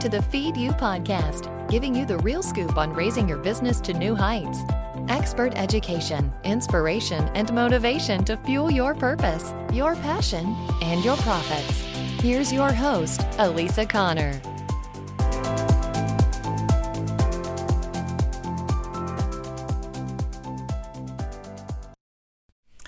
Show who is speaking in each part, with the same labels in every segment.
Speaker 1: to the Feed You podcast, giving you the real scoop on raising your business to new heights. Expert education, inspiration, and motivation to fuel your purpose, your passion, and your profits. Here's your host, Elisa Connor.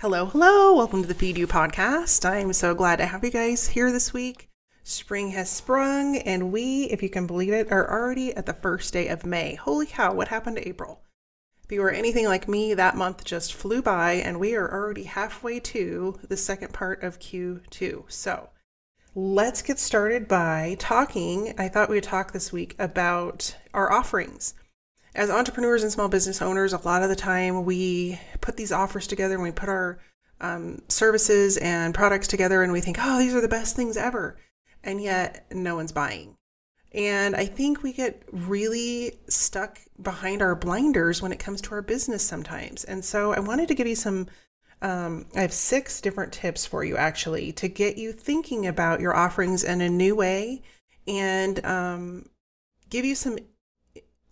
Speaker 2: Hello, hello. Welcome to the Feed You podcast. I'm so glad to have you guys here this week. Spring has sprung, and we, if you can believe it, are already at the first day of May. Holy cow, what happened to April? If you were anything like me, that month just flew by, and we are already halfway to the second part of Q2. So let's get started by talking. I thought we would talk this week about our offerings. As entrepreneurs and small business owners, a lot of the time we put these offers together and we put our um, services and products together and we think, oh, these are the best things ever and yet no one's buying. And I think we get really stuck behind our blinders when it comes to our business sometimes. And so I wanted to give you some, um, I have six different tips for you actually to get you thinking about your offerings in a new way and um, give you some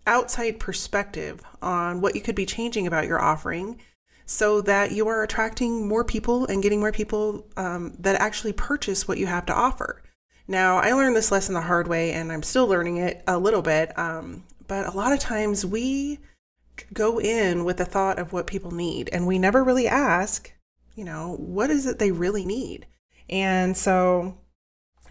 Speaker 2: outside perspective on what you could be changing about your offering so that you are attracting more people and getting more people um, that actually purchase what you have to offer. Now, I learned this lesson the hard way and I'm still learning it a little bit. Um, but a lot of times we go in with the thought of what people need and we never really ask, you know, what is it they really need? And so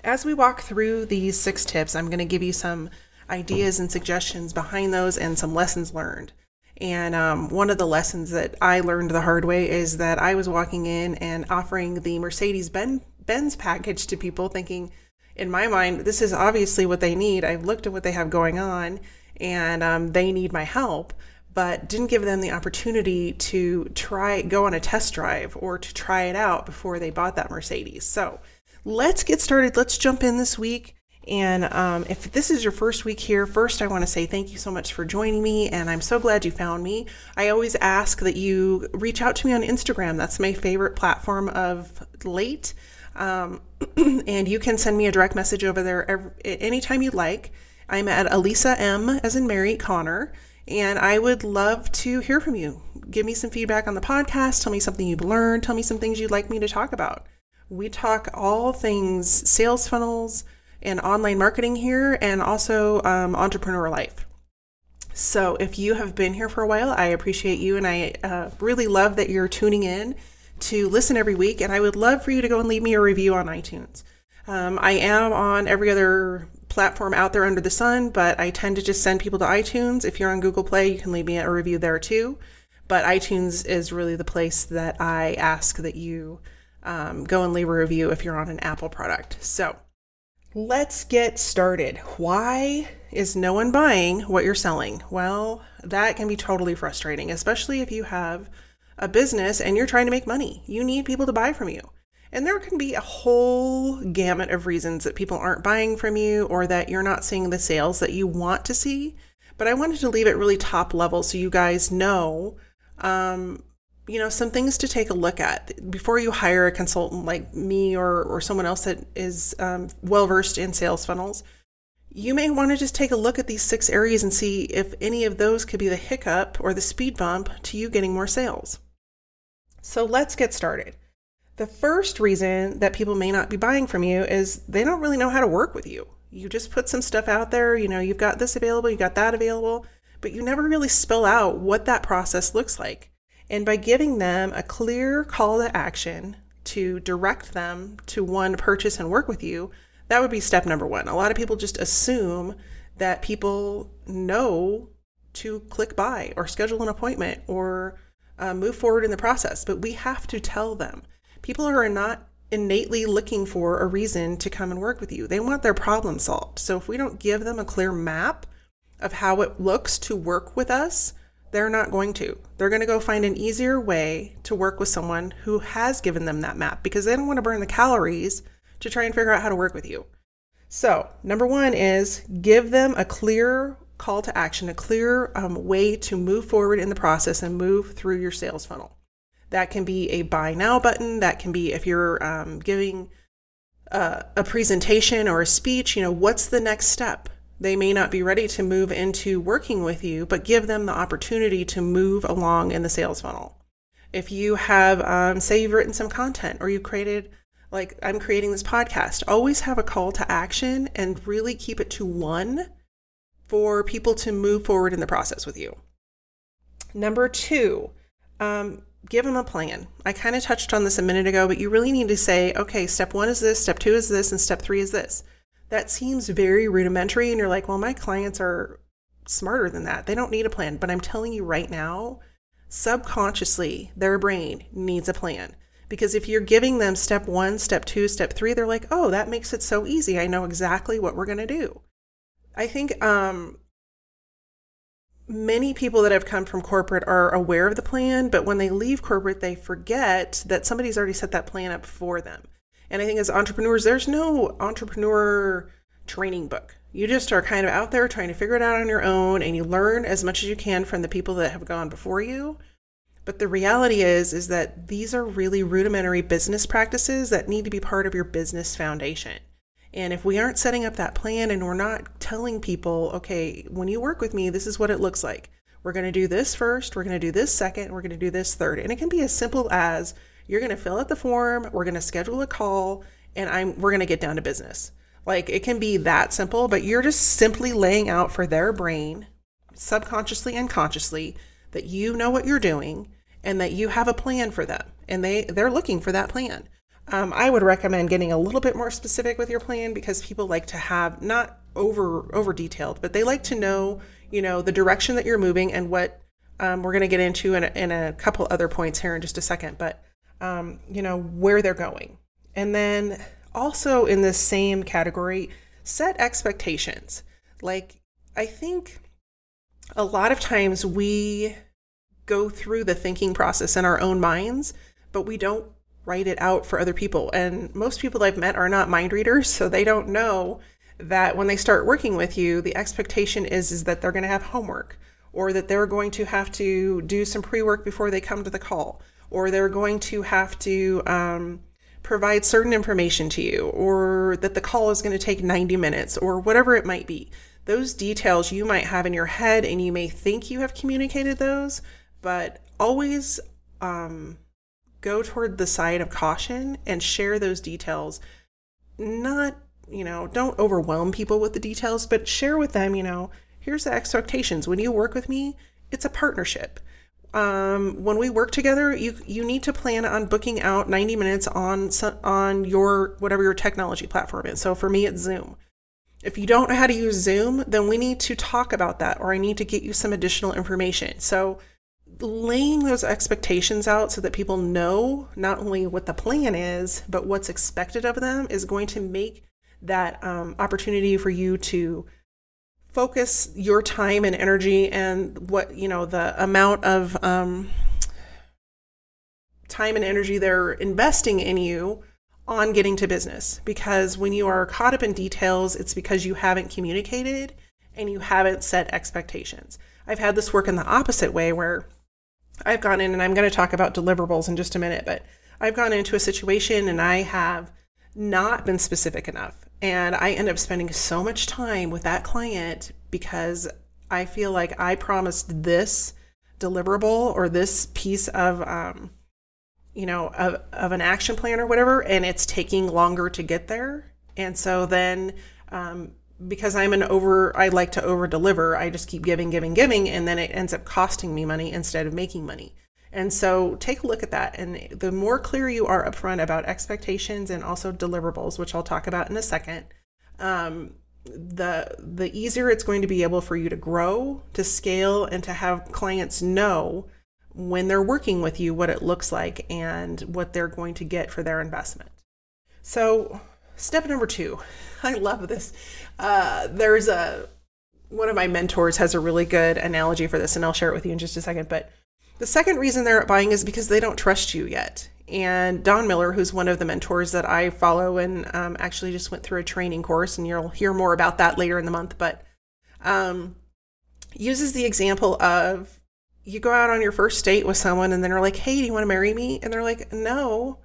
Speaker 2: as we walk through these six tips, I'm going to give you some ideas and suggestions behind those and some lessons learned. And um, one of the lessons that I learned the hard way is that I was walking in and offering the Mercedes Benz package to people thinking, in my mind, this is obviously what they need. I've looked at what they have going on and um, they need my help, but didn't give them the opportunity to try, go on a test drive or to try it out before they bought that Mercedes. So let's get started. Let's jump in this week. And um, if this is your first week here, first I want to say thank you so much for joining me, and I'm so glad you found me. I always ask that you reach out to me on Instagram. That's my favorite platform of late. Um, and you can send me a direct message over there every, anytime you'd like. I'm at Elisa M, as in Mary Connor, and I would love to hear from you. Give me some feedback on the podcast. Tell me something you've learned. Tell me some things you'd like me to talk about. We talk all things sales funnels and online marketing here, and also um, entrepreneur life. So, if you have been here for a while, I appreciate you, and I uh, really love that you're tuning in to listen every week, and I would love for you to go and leave me a review on iTunes. Um, I am on every other platform out there under the sun, but I tend to just send people to iTunes. If you're on Google Play, you can leave me a review there too. But iTunes is really the place that I ask that you um, go and leave a review if you're on an Apple product. So let's get started. Why is no one buying what you're selling? Well, that can be totally frustrating, especially if you have a business and you're trying to make money. You need people to buy from you. And there can be a whole gamut of reasons that people aren't buying from you or that you're not seeing the sales that you want to see. But I wanted to leave it really top level so you guys know, um, you know, some things to take a look at before you hire a consultant like me or, or someone else that is um, well versed in sales funnels. You may want to just take a look at these six areas and see if any of those could be the hiccup or the speed bump to you getting more sales. So let's get started. The first reason that people may not be buying from you is they don't really know how to work with you. You just put some stuff out there, you know, you've got this available, you got that available, but you never really spell out what that process looks like. And by giving them a clear call to action to direct them to one purchase and work with you, that would be step number one. A lot of people just assume that people know to click buy or schedule an appointment or uh, move forward in the process, but we have to tell them. People are not innately looking for a reason to come and work with you. They want their problem solved. So if we don't give them a clear map of how it looks to work with us, they're not going to. They're going to go find an easier way to work with someone who has given them that map because they don't want to burn the calories to try and figure out how to work with you. So, number one is give them a clear call to action, a clear um, way to move forward in the process and move through your sales funnel. That can be a buy now button. That can be if you're um, giving uh, a presentation or a speech, you know, what's the next step? They may not be ready to move into working with you, but give them the opportunity to move along in the sales funnel. If you have, um, say, you've written some content or you created, like I'm creating this podcast, always have a call to action and really keep it to one for people to move forward in the process with you. Number two, um, give them a plan. I kind of touched on this a minute ago, but you really need to say, okay, step one is this, step two is this, and step three is this. That seems very rudimentary, and you're like, well, my clients are smarter than that. They don't need a plan. But I'm telling you right now, subconsciously, their brain needs a plan. Because if you're giving them step one, step two, step three, they're like, oh, that makes it so easy. I know exactly what we're going to do. I think um, many people that have come from corporate are aware of the plan, but when they leave corporate, they forget that somebody's already set that plan up for them. And I think as entrepreneurs, there's no entrepreneur training book. You just are kind of out there trying to figure it out on your own and you learn as much as you can from the people that have gone before you. But the reality is is that these are really rudimentary business practices that need to be part of your business foundation. And if we aren't setting up that plan and we're not telling people, okay, when you work with me, this is what it looks like. We're going to do this first, we're going to do this second, we're going to do this third. And it can be as simple as you're going to fill out the form, we're going to schedule a call, and I'm we're going to get down to business. Like it can be that simple, but you're just simply laying out for their brain, subconsciously and consciously, that you know what you're doing and that you have a plan for them. And they they're looking for that plan. Um, I would recommend getting a little bit more specific with your plan because people like to have not over over detailed, but they like to know, you know, the direction that you're moving and what um, we're going to get into in a, in a couple other points here in just a second. But um, you know, where they're going. And then also in this same category, set expectations. Like, I think a lot of times we go through the thinking process in our own minds, but we don't write it out for other people. And most people I've met are not mind readers, so they don't know that when they start working with you, the expectation is is that they're going to have homework or that they're going to have to do some pre-work before they come to the call or they're going to have to um, provide certain information to you, or that the call is going to take 90 minutes, or whatever it might be. Those details you might have in your head, and you may think you have communicated those, but always um, go toward the side of caution and share those details. Not, you know, don't overwhelm people with the details, but share with them, you know, here's the expectations. When you work with me, it's a partnership um, when we work together, you you need to plan on booking out 90 minutes on on your whatever your technology platform is. So for me, it's Zoom. If you don't know how to use Zoom, then we need to talk about that, or I need to get you some additional information. So laying those expectations out so that people know not only what the plan is, but what's expected of them is going to make that um, opportunity for you to focus your time and energy and what you know the amount of um, time and energy they're investing in you on getting to business. Because when you are caught up in details it's because you haven't communicated and you haven't set expectations. I've had this work in the opposite way where i've gone in and i'm going to talk about deliverables in just a minute but i've gone into a situation and i have not been specific enough and I end up spending so much time with that client because I feel like I promised this deliverable or this piece of, um, you know, of, of an action plan or whatever, and it's taking longer to get there. And so then, um, because I'm an over, I like to over deliver, I just keep giving, giving, giving, and then it ends up costing me money instead of making money. And so take a look at that. And the more clear you are upfront about expectations and also deliverables, which I'll talk about in a second, um, the the easier it's going to be able for you to grow, to scale, and to have clients know when they're working with you what it looks like and what they're going to get for their investment. So, step number two, I love this. Uh, there's a one of my mentors has a really good analogy for this, and I'll share it with you in just a second. But the second reason they're buying is because they don't trust you yet. And Don Miller, who's one of the mentors that I follow and um, actually just went through a training course, and you'll hear more about that later in the month, but um, uses the example of you go out on your first date with someone and then they're like, hey, do you want to marry me? And they're like, no.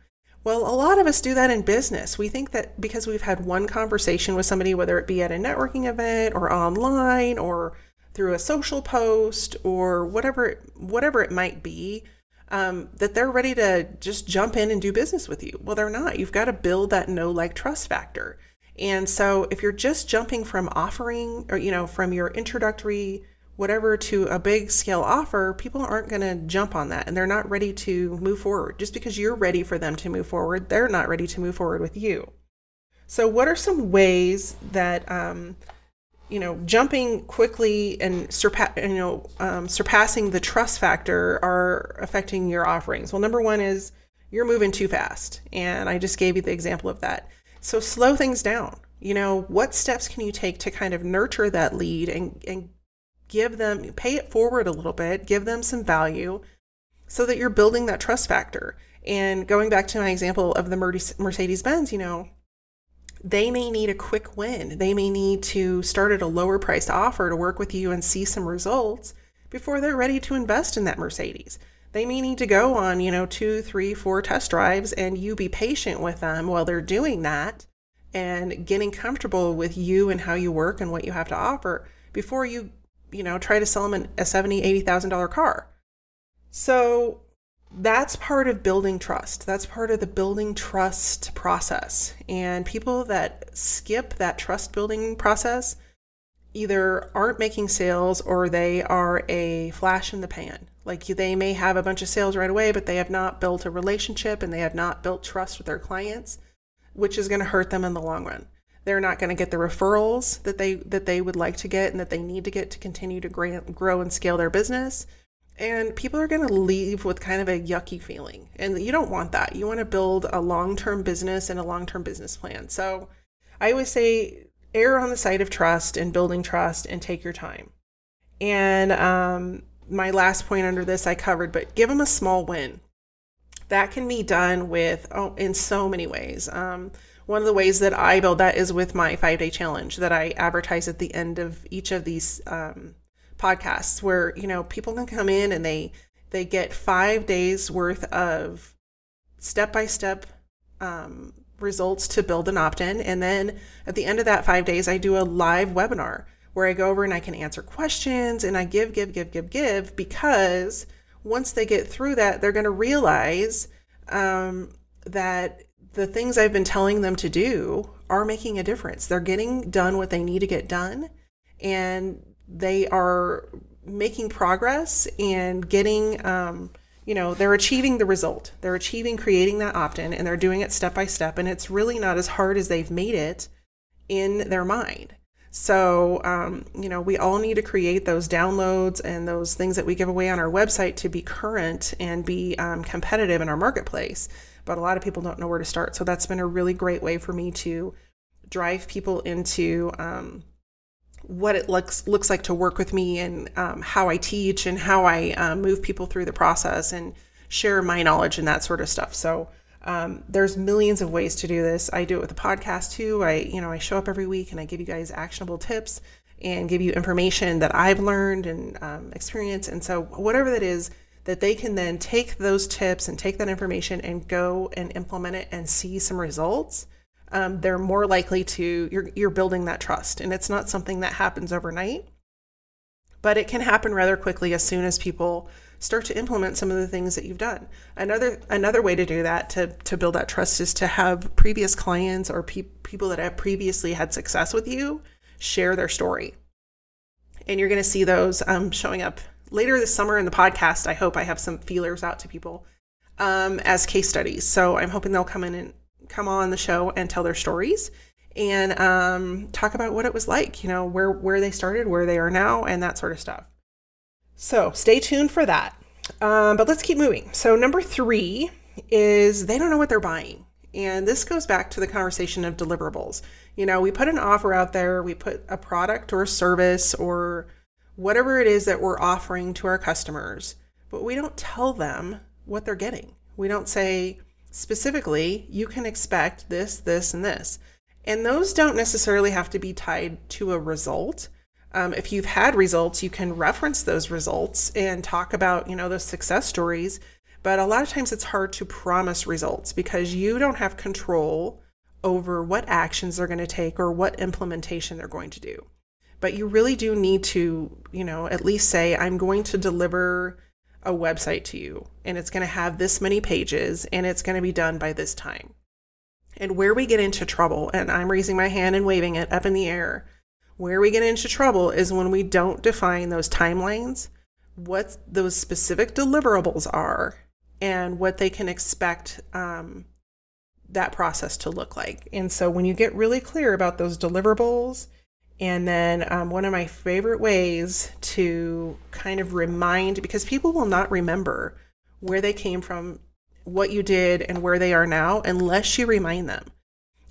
Speaker 2: Well, a lot of us do that in business. We think that because we've had one conversation with somebody, whether it be at a networking event or online or through a social post or whatever whatever it might be, um, that they're ready to just jump in and do business with you. Well, they're not. You've got to build that know like trust factor. And so if you're just jumping from offering or you know from your introductory whatever to a big scale offer, people aren't going to jump on that and they're not ready to move forward. Just because you're ready for them to move forward, they're not ready to move forward with you. So, what are some ways that, um, you know, jumping quickly and surpass, you know, um, surpassing the trust factor are affecting your offerings? Well, number one is you're moving too fast, and I just gave you the example of that. So, slow things down. You know, what steps can you take to kind of nurture that lead and and give them, pay it forward a little bit, give them some value so that you're building that trust factor. And going back to my example of the Mercedes Benz, you know, they may need a quick win. They may need to start at a lower priced offer to work with you and see some results before they're ready to invest in that Mercedes. They may need to go on, you know, two, three, four test drives and you be patient with them while they're doing that and getting comfortable with you and how you work and what you have to offer before you you know, try to sell them a seventy, eighty thousand dollar car. So that's part of building trust. That's part of the building trust process. And people that skip that trust building process either aren't making sales or they are a flash in the pan. Like they may have a bunch of sales right away, but they have not built a relationship and they have not built trust with their clients, which is going to hurt them in the long run they're not going to get the referrals that they that they would like to get and that they need to get to continue to grow and scale their business. And people are going to leave with kind of a yucky feeling. And you don't want that. You want to build a long-term business and a long-term business plan. So i always say err on the side of trust and building trust and take your time. And um, my last point under this i covered but give them a small win. That can be done with oh, in so many ways. Um, one of the ways that I build that is with my five day challenge that I advertise at the end of each of these um, podcasts, where you know people can come in and they they get five days worth of step by step results to build an opt in, and then at the end of that five days, I do a live webinar where I go over and I can answer questions and I give, give, give, give, give because once they get through that, they're going to realize um, that the things I've been telling them to do are making a difference. They're getting done what they need to get done and they are making progress and getting, um, you know, they're achieving the result. They're achieving creating that opt in and they're doing it step by step. And it's really not as hard as they've made it in their mind. So, um, you know, we all need to create those downloads and those things that we give away on our website to be current and be um, competitive in our marketplace but a lot of people don't know where to start. So that's been a really great way for me to drive people into um, what it looks looks like to work with me and um, how I teach and how I uh, move people through the process and share my knowledge and that sort of stuff. So um, there's millions of ways to do this. I do it with a podcast too. I you know I show up every week and I give you guys actionable tips and give you information that I've learned and um, experience. And so whatever that is, that they can then take those tips and take that information and go and implement it and see some results, um, they're more likely to you're you're building that trust, and it's not something that happens overnight, but it can happen rather quickly as soon as people start to implement some of the things that you've done. Another another way to do that to to build that trust is to have previous clients or pe- people that have previously had success with you share their story, and you're going to see those um, showing up later this summer in the podcast, I hope I have some feelers out to people um, as case studies. So I'm hoping they'll come in and come on the show and tell their stories and um, talk about what it was like, you know, where where they started, where they are now, and that sort of stuff. So stay tuned for that. Um, but let's keep moving. So number three is they don't know what they're buying. And this goes back to the conversation of deliverables. You know, we put an offer out there, we put a product or a service or whatever it is that we're offering to our customers, but we don't tell them what they're getting. We don't say specifically, you can expect this, this, and this. And those don't necessarily have to be tied to a result. Um, if you've had results, you can reference those results and talk about, you know, those success stories. But a lot of times it's hard to promise results because you don't have control over what actions they're going to take or what implementation they're going to do. But you really do need to, you know, at least say, I'm going to deliver a website to you and it's going to have this many pages and it's going to be done by this time. And where we get into trouble, and I'm raising my hand and waving it up in the air, where we get into trouble is when we don't define those timelines, what those specific deliverables are, and what they can expect um, that process to look like. And so when you get really clear about those deliverables, and then um, one of my favorite ways to kind of remind, because people will not remember where they came from, what you did, and where they are now unless you remind them.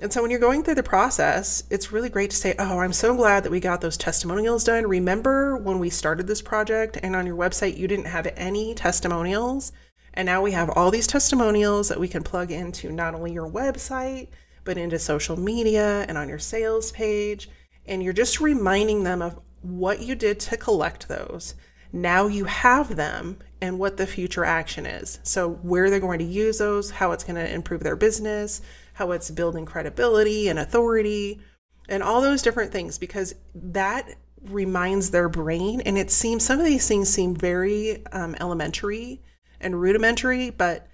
Speaker 2: And so when you're going through the process, it's really great to say, Oh, I'm so glad that we got those testimonials done. Remember when we started this project and on your website you didn't have any testimonials? And now we have all these testimonials that we can plug into not only your website, but into social media and on your sales page. And you're just reminding them of what you did to collect those. Now you have them and what the future action is. So, where they're going to use those, how it's going to improve their business, how it's building credibility and authority, and all those different things, because that reminds their brain. And it seems some of these things seem very um, elementary and rudimentary, but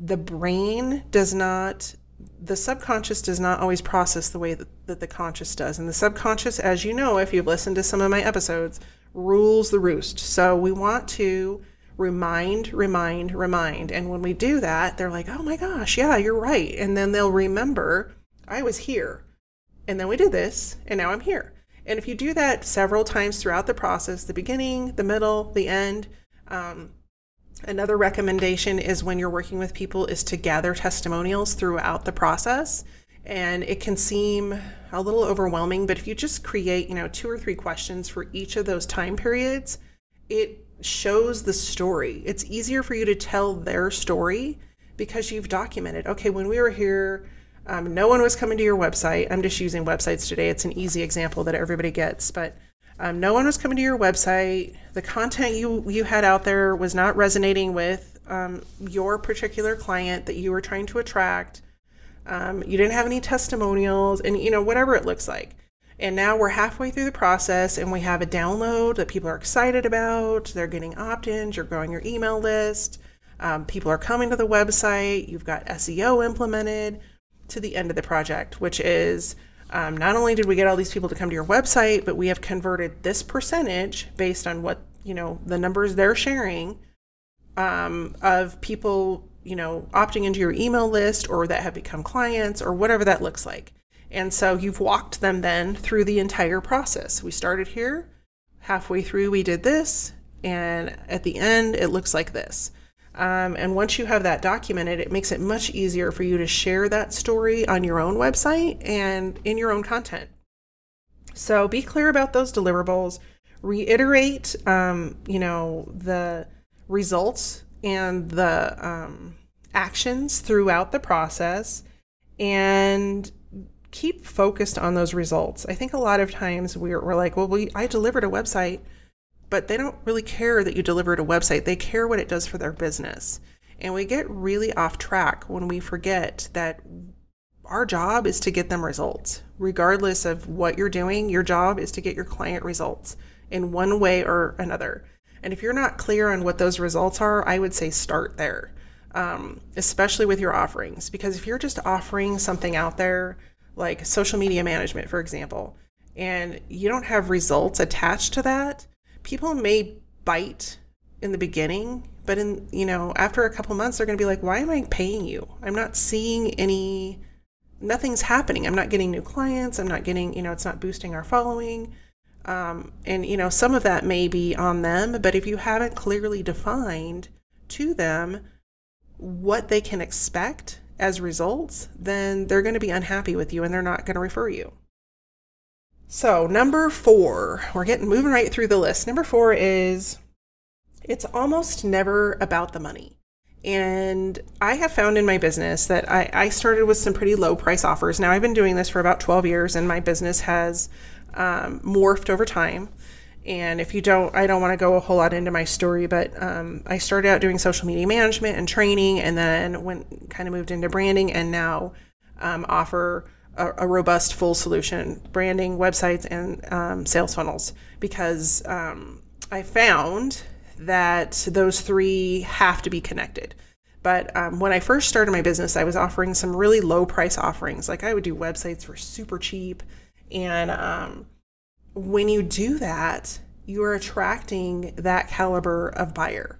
Speaker 2: the brain does not, the subconscious does not always process the way that, that the conscious does. And the subconscious, as you know, if you've listened to some of my episodes, rules the roost. So we want to remind, remind, remind. And when we do that, they're like, oh my gosh, yeah, you're right. And then they'll remember, I was here. And then we did this, and now I'm here. And if you do that several times throughout the process, the beginning, the middle, the end, um, Another recommendation is when you're working with people is to gather testimonials throughout the process. And it can seem a little overwhelming, but if you just create, you know, two or three questions for each of those time periods, it shows the story. It's easier for you to tell their story because you've documented, okay, when we were here, um, no one was coming to your website. I'm just using websites today. It's an easy example that everybody gets, but um, no one was coming to your website. The content you you had out there was not resonating with um, your particular client that you were trying to attract. Um, you didn't have any testimonials, and you know whatever it looks like. And now we're halfway through the process, and we have a download that people are excited about. They're getting opt-ins. You're growing your email list. Um, people are coming to the website. You've got SEO implemented to the end of the project, which is um, not only did we get all these people to come to your website, but we have converted this percentage based on what, you know, the numbers they're sharing um, of people, you know, opting into your email list or that have become clients or whatever that looks like. And so you've walked them then through the entire process. We started here, halfway through, we did this, and at the end, it looks like this. Um, and once you have that documented, it makes it much easier for you to share that story on your own website and in your own content. So be clear about those deliverables. Reiterate, um, you know, the results and the um, actions throughout the process, and keep focused on those results. I think a lot of times we're, we're like, well, we I delivered a website but they don't really care that you delivered a website. They care what it does for their business. And we get really off track when we forget that our job is to get them results. Regardless of what you're doing, your job is to get your client results in one way or another. And if you're not clear on what those results are, I would say start there, um, especially with your offerings. Because if you're just offering something out there, like social media management, for example, and you don't have results attached to that, people may bite in the beginning, but in, you know, after a couple months, they're going to be like, why am I paying you? I'm not seeing any, nothing's happening. I'm not getting new clients. I'm not getting, you know, it's not boosting our following. Um, and, you know, some of that may be on them, but if you haven't clearly defined to them what they can expect as results, then they're going to be unhappy with you and they're not going to refer you. So, number four, we're getting moving right through the list. Number four is it's almost never about the money. And I have found in my business that I, I, started with some pretty low price offers. Now, I've been doing this for about 12 years, and my business has um, morphed over time. And if you don't, I don't want to go a whole lot into my story, but um, I started out doing social media management and training, and then went kind of moved into branding, and now um, offer a, a, robust full solution branding, websites, and um, sales funnels because um, I found that those three have to be connected. But um, when I first started my business, I was offering some really low price offerings. Like I would do websites for super cheap. And um, when you do that, you are attracting that caliber of buyer.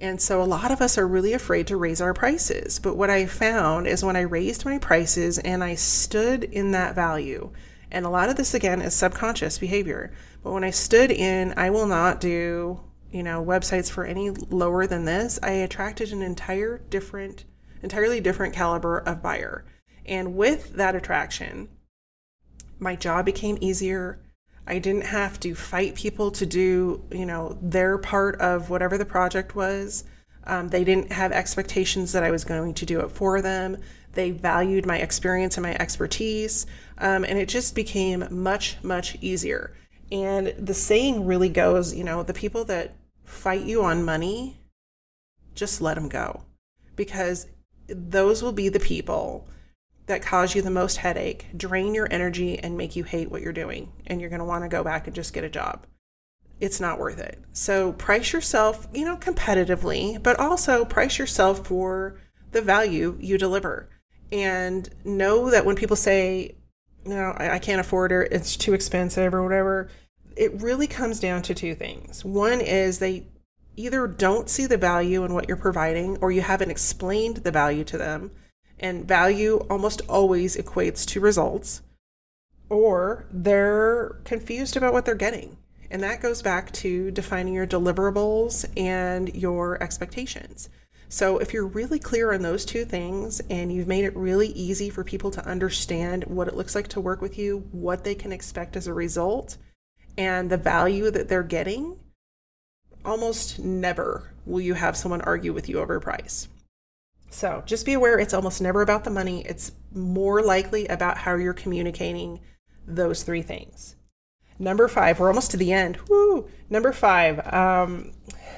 Speaker 2: And so a lot of us are really afraid to raise our prices. But what I found is when I raised my prices and I stood in that value, and a lot of this again is subconscious behavior, but when I stood in, I will not do you know, websites for any lower than this, I attracted an entire different, entirely different caliber of buyer. And with that attraction, my job became easier. I didn't have to fight people to do, you know, their part of whatever the project was. Um, they didn't have expectations that I was going to do it for them. They valued my experience and my expertise. Um, and it just became much, much easier. And the saying really goes, you know, the people that fight you on money, just let them go because those will be the people that cause you the most headache, drain your energy, and make you hate what you're doing. And you're going to want to go back and just get a job. It's not worth it. So price yourself, you know, competitively, but also price yourself for the value you deliver. And know that when people say, you know, I, I can't afford it, it's too expensive or whatever, it really comes down to two things. One is they either don't see the value in what you're providing or you haven't explained the value to them. And value almost always equates to results, or they're confused about what they're getting. And that goes back to defining your deliverables and your expectations. So, if you're really clear on those two things and you've made it really easy for people to understand what it looks like to work with you, what they can expect as a result, and the value that they're getting, almost never will you have someone argue with you over price. So just be aware it's almost never about the money. It's more likely about how you're communicating those three things. Number five, we're almost to the end. Woo! Number five, um,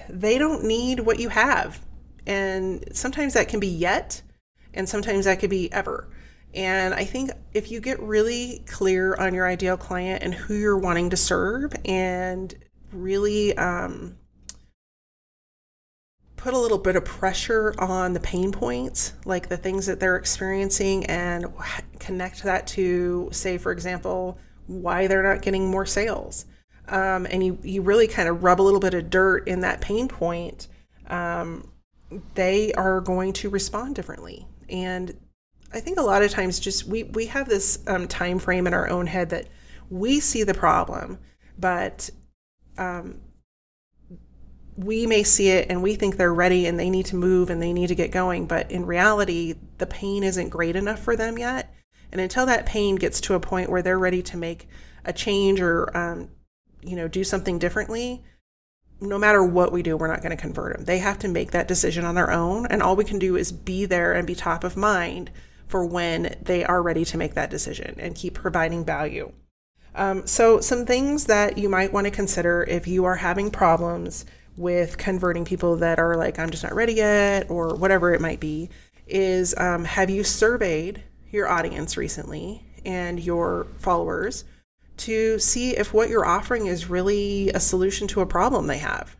Speaker 2: they don't need what you have. And sometimes that can be yet, and sometimes that could be ever. And I think if you get really clear on your ideal client and who you're wanting to serve and really um, put a little bit of pressure on the pain points, like the things that they're experiencing, and connect that to, say, for example, why they're not getting more sales. Um, and you, you really kind of rub a little bit of dirt in that pain point, um, they are going to respond differently. And I think a lot of times just we we have this um, time frame in our own head that we see the problem, but um, we may see it and we think they're ready and they need to move and they need to get going. But in reality, the pain isn't great enough for them yet. And until that pain gets to a point where they're ready to make a change or um, you know do something differently, no matter what we do, we're not going to convert them. They have to make that decision on their own, and all we can do is be there and be top of mind for when they are ready to make that decision and keep providing value. Um, so, some things that you might want to consider if you are having problems with converting people that are like, I'm just not ready yet, or whatever it might be, is um, have you surveyed your audience recently and your followers to see if what you're offering is really a solution to a problem they have?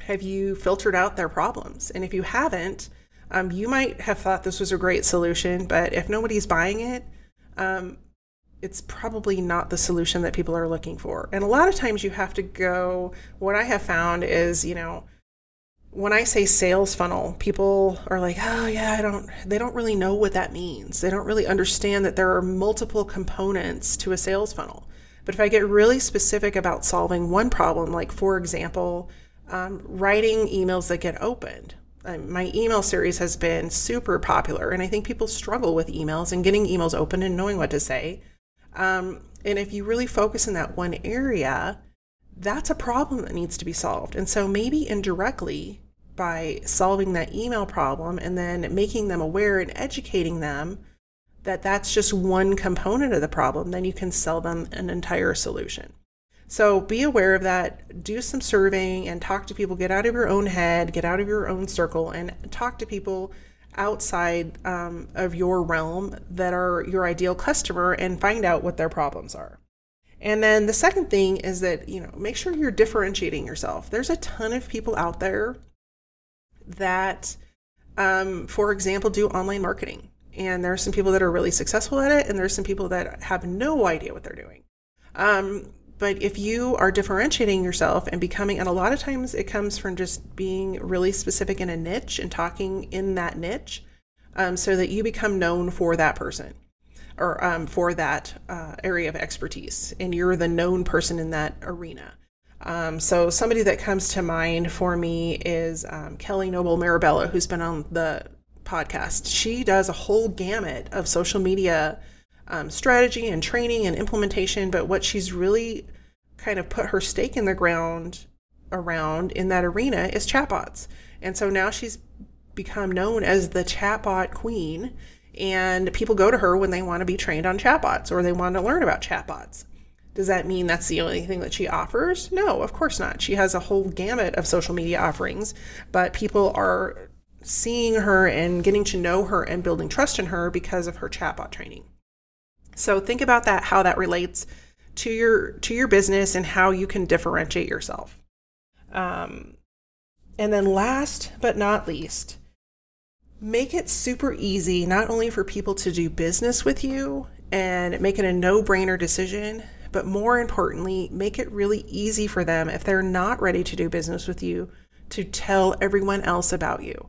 Speaker 2: Have you filtered out their problems? And if you haven't, um, you might have thought this was a great solution, but if nobody's buying it, um, it's probably not the solution that people are looking for. And a lot of times you have to go, what I have found is, you know, when I say sales funnel, people are like, oh, yeah, I don't, they don't really know what that means. They don't really understand that there are multiple components to a sales funnel. But if I get really specific about solving one problem, like for example, um, writing emails that get opened, my email series has been super popular, and I think people struggle with emails and getting emails open and knowing what to say. Um, and if you really focus in that one area, that's a problem that needs to be solved. And so maybe indirectly, by solving that email problem and then making them aware and educating them that that's just one component of the problem, then you can sell them an entire solution. So be aware of that. Do some surveying and talk to people. Get out of your own head, get out of your own circle, and talk to people outside um, of your realm that are your ideal customer and find out what their problems are. And then the second thing is that, you know, make sure you're differentiating yourself. There's a ton of people out there that, um, for example, do online marketing. And there are some people that are really successful at it, and there's some people that have no idea what they're doing. Um, but if you are differentiating yourself and becoming, and a lot of times it comes from just being really specific in a niche and talking in that niche um, so that you become known for that person or um, for that uh, area of expertise and you're the known person in that arena. Um, so somebody that comes to mind for me is um, Kelly Noble Mirabella, who's been on the podcast. She does a whole gamut of social media um, strategy and training and implementation, but what she's really kind of put her stake in the ground around in that arena is chatbots. And so now she's become known as the chatbot queen, and people go to her when they want to be trained on chatbots or they want to learn about chatbots. Does that mean that's the only thing that she offers? No, of course not. She has a whole gamut of social media offerings, but people are seeing her and getting to know her and building trust in her because of her chatbot training. So think about that, how that relates to your to your business and how you can differentiate yourself. Um, and then last but not least, make it super easy not only for people to do business with you and make it a no-brainer decision, but more importantly, make it really easy for them if they're not ready to do business with you to tell everyone else about you.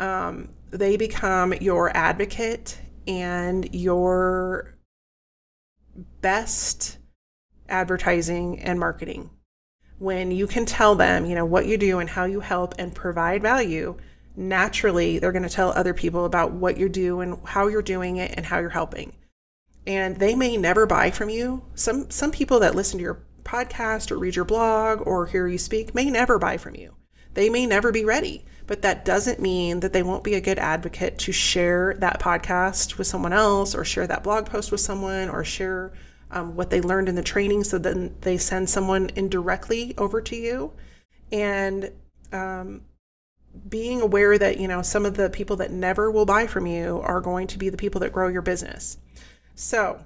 Speaker 2: Um, they become your advocate and your best advertising and marketing. When you can tell them, you know, what you do and how you help and provide value, naturally they're going to tell other people about what you do and how you're doing it and how you're helping. And they may never buy from you. Some some people that listen to your podcast or read your blog or hear you speak may never buy from you. They may never be ready, but that doesn't mean that they won't be a good advocate to share that podcast with someone else or share that blog post with someone or share um, what they learned in the training so then they send someone indirectly over to you. And um, being aware that, you know, some of the people that never will buy from you are going to be the people that grow your business. So,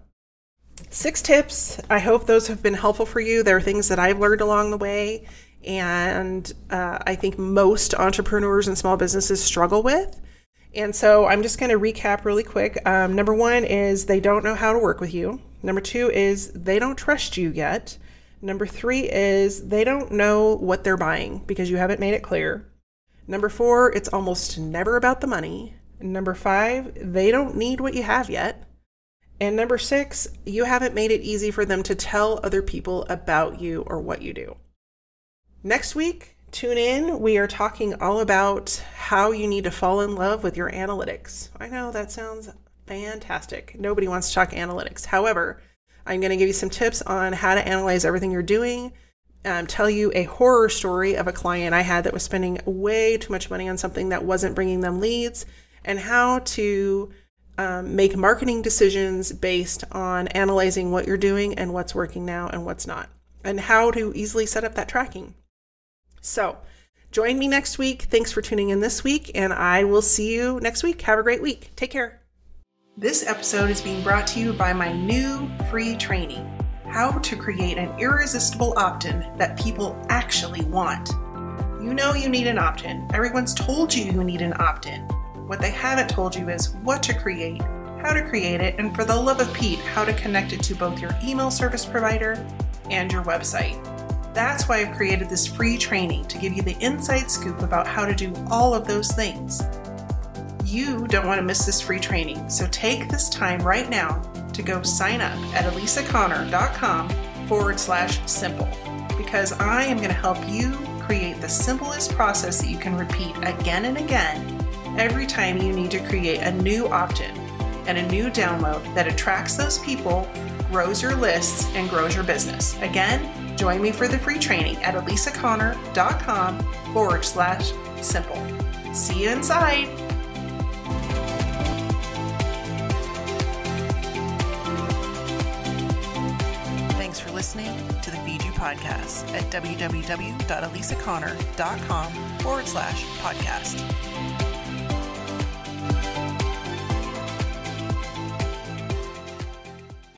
Speaker 2: six tips. I hope those have been helpful for you. There are things that I've learned along the way and uh, I think most entrepreneurs and small businesses struggle with. And so I'm just going to recap really quick. Um, number one is they don't know how to work with you. Number two is they don't trust you yet. Number three is they don't know what they're buying because you haven't made it clear. Number four, it's almost never about the money. Number five, they don't need what you have yet. And number six, you haven't made it easy for them to tell other people about you or what you do. Next week, tune in. We are talking all about how you need to fall in love with your analytics. I know that sounds fantastic. Nobody wants to talk analytics. However, I'm going to give you some tips on how to analyze everything you're doing. Um, tell you a horror story of a client I had that was spending way too much money on something that wasn't bringing them leads, and how to um, make marketing decisions based on analyzing what you're doing and what's working now and what's not, and how to easily set up that tracking. So join me next week. Thanks for tuning in this week, and I will see you next week. Have a great week. Take care. This episode is being brought to you by my new free training How to Create an Irresistible Opt in That People Actually Want. You know you need an opt in. Everyone's told you you need an opt in. What they haven't told you is what to create, how to create it, and for the love of Pete, how to connect it to both your email service provider and your website. That's why I've created this free training to give you the inside scoop about how to do all of those things. You don't want to miss this free training, so take this time right now to go sign up at elisaconnor.com forward slash simple because I am going to help you create the simplest process that you can repeat again and again every time you need to create a new opt in and a new download that attracts those people, grows your lists, and grows your business. Again, Join me for the free training at elisaconnor.com forward slash simple. See you inside. Thanks for listening to the Feed You Podcast at www.elisaconnor.com forward slash podcast.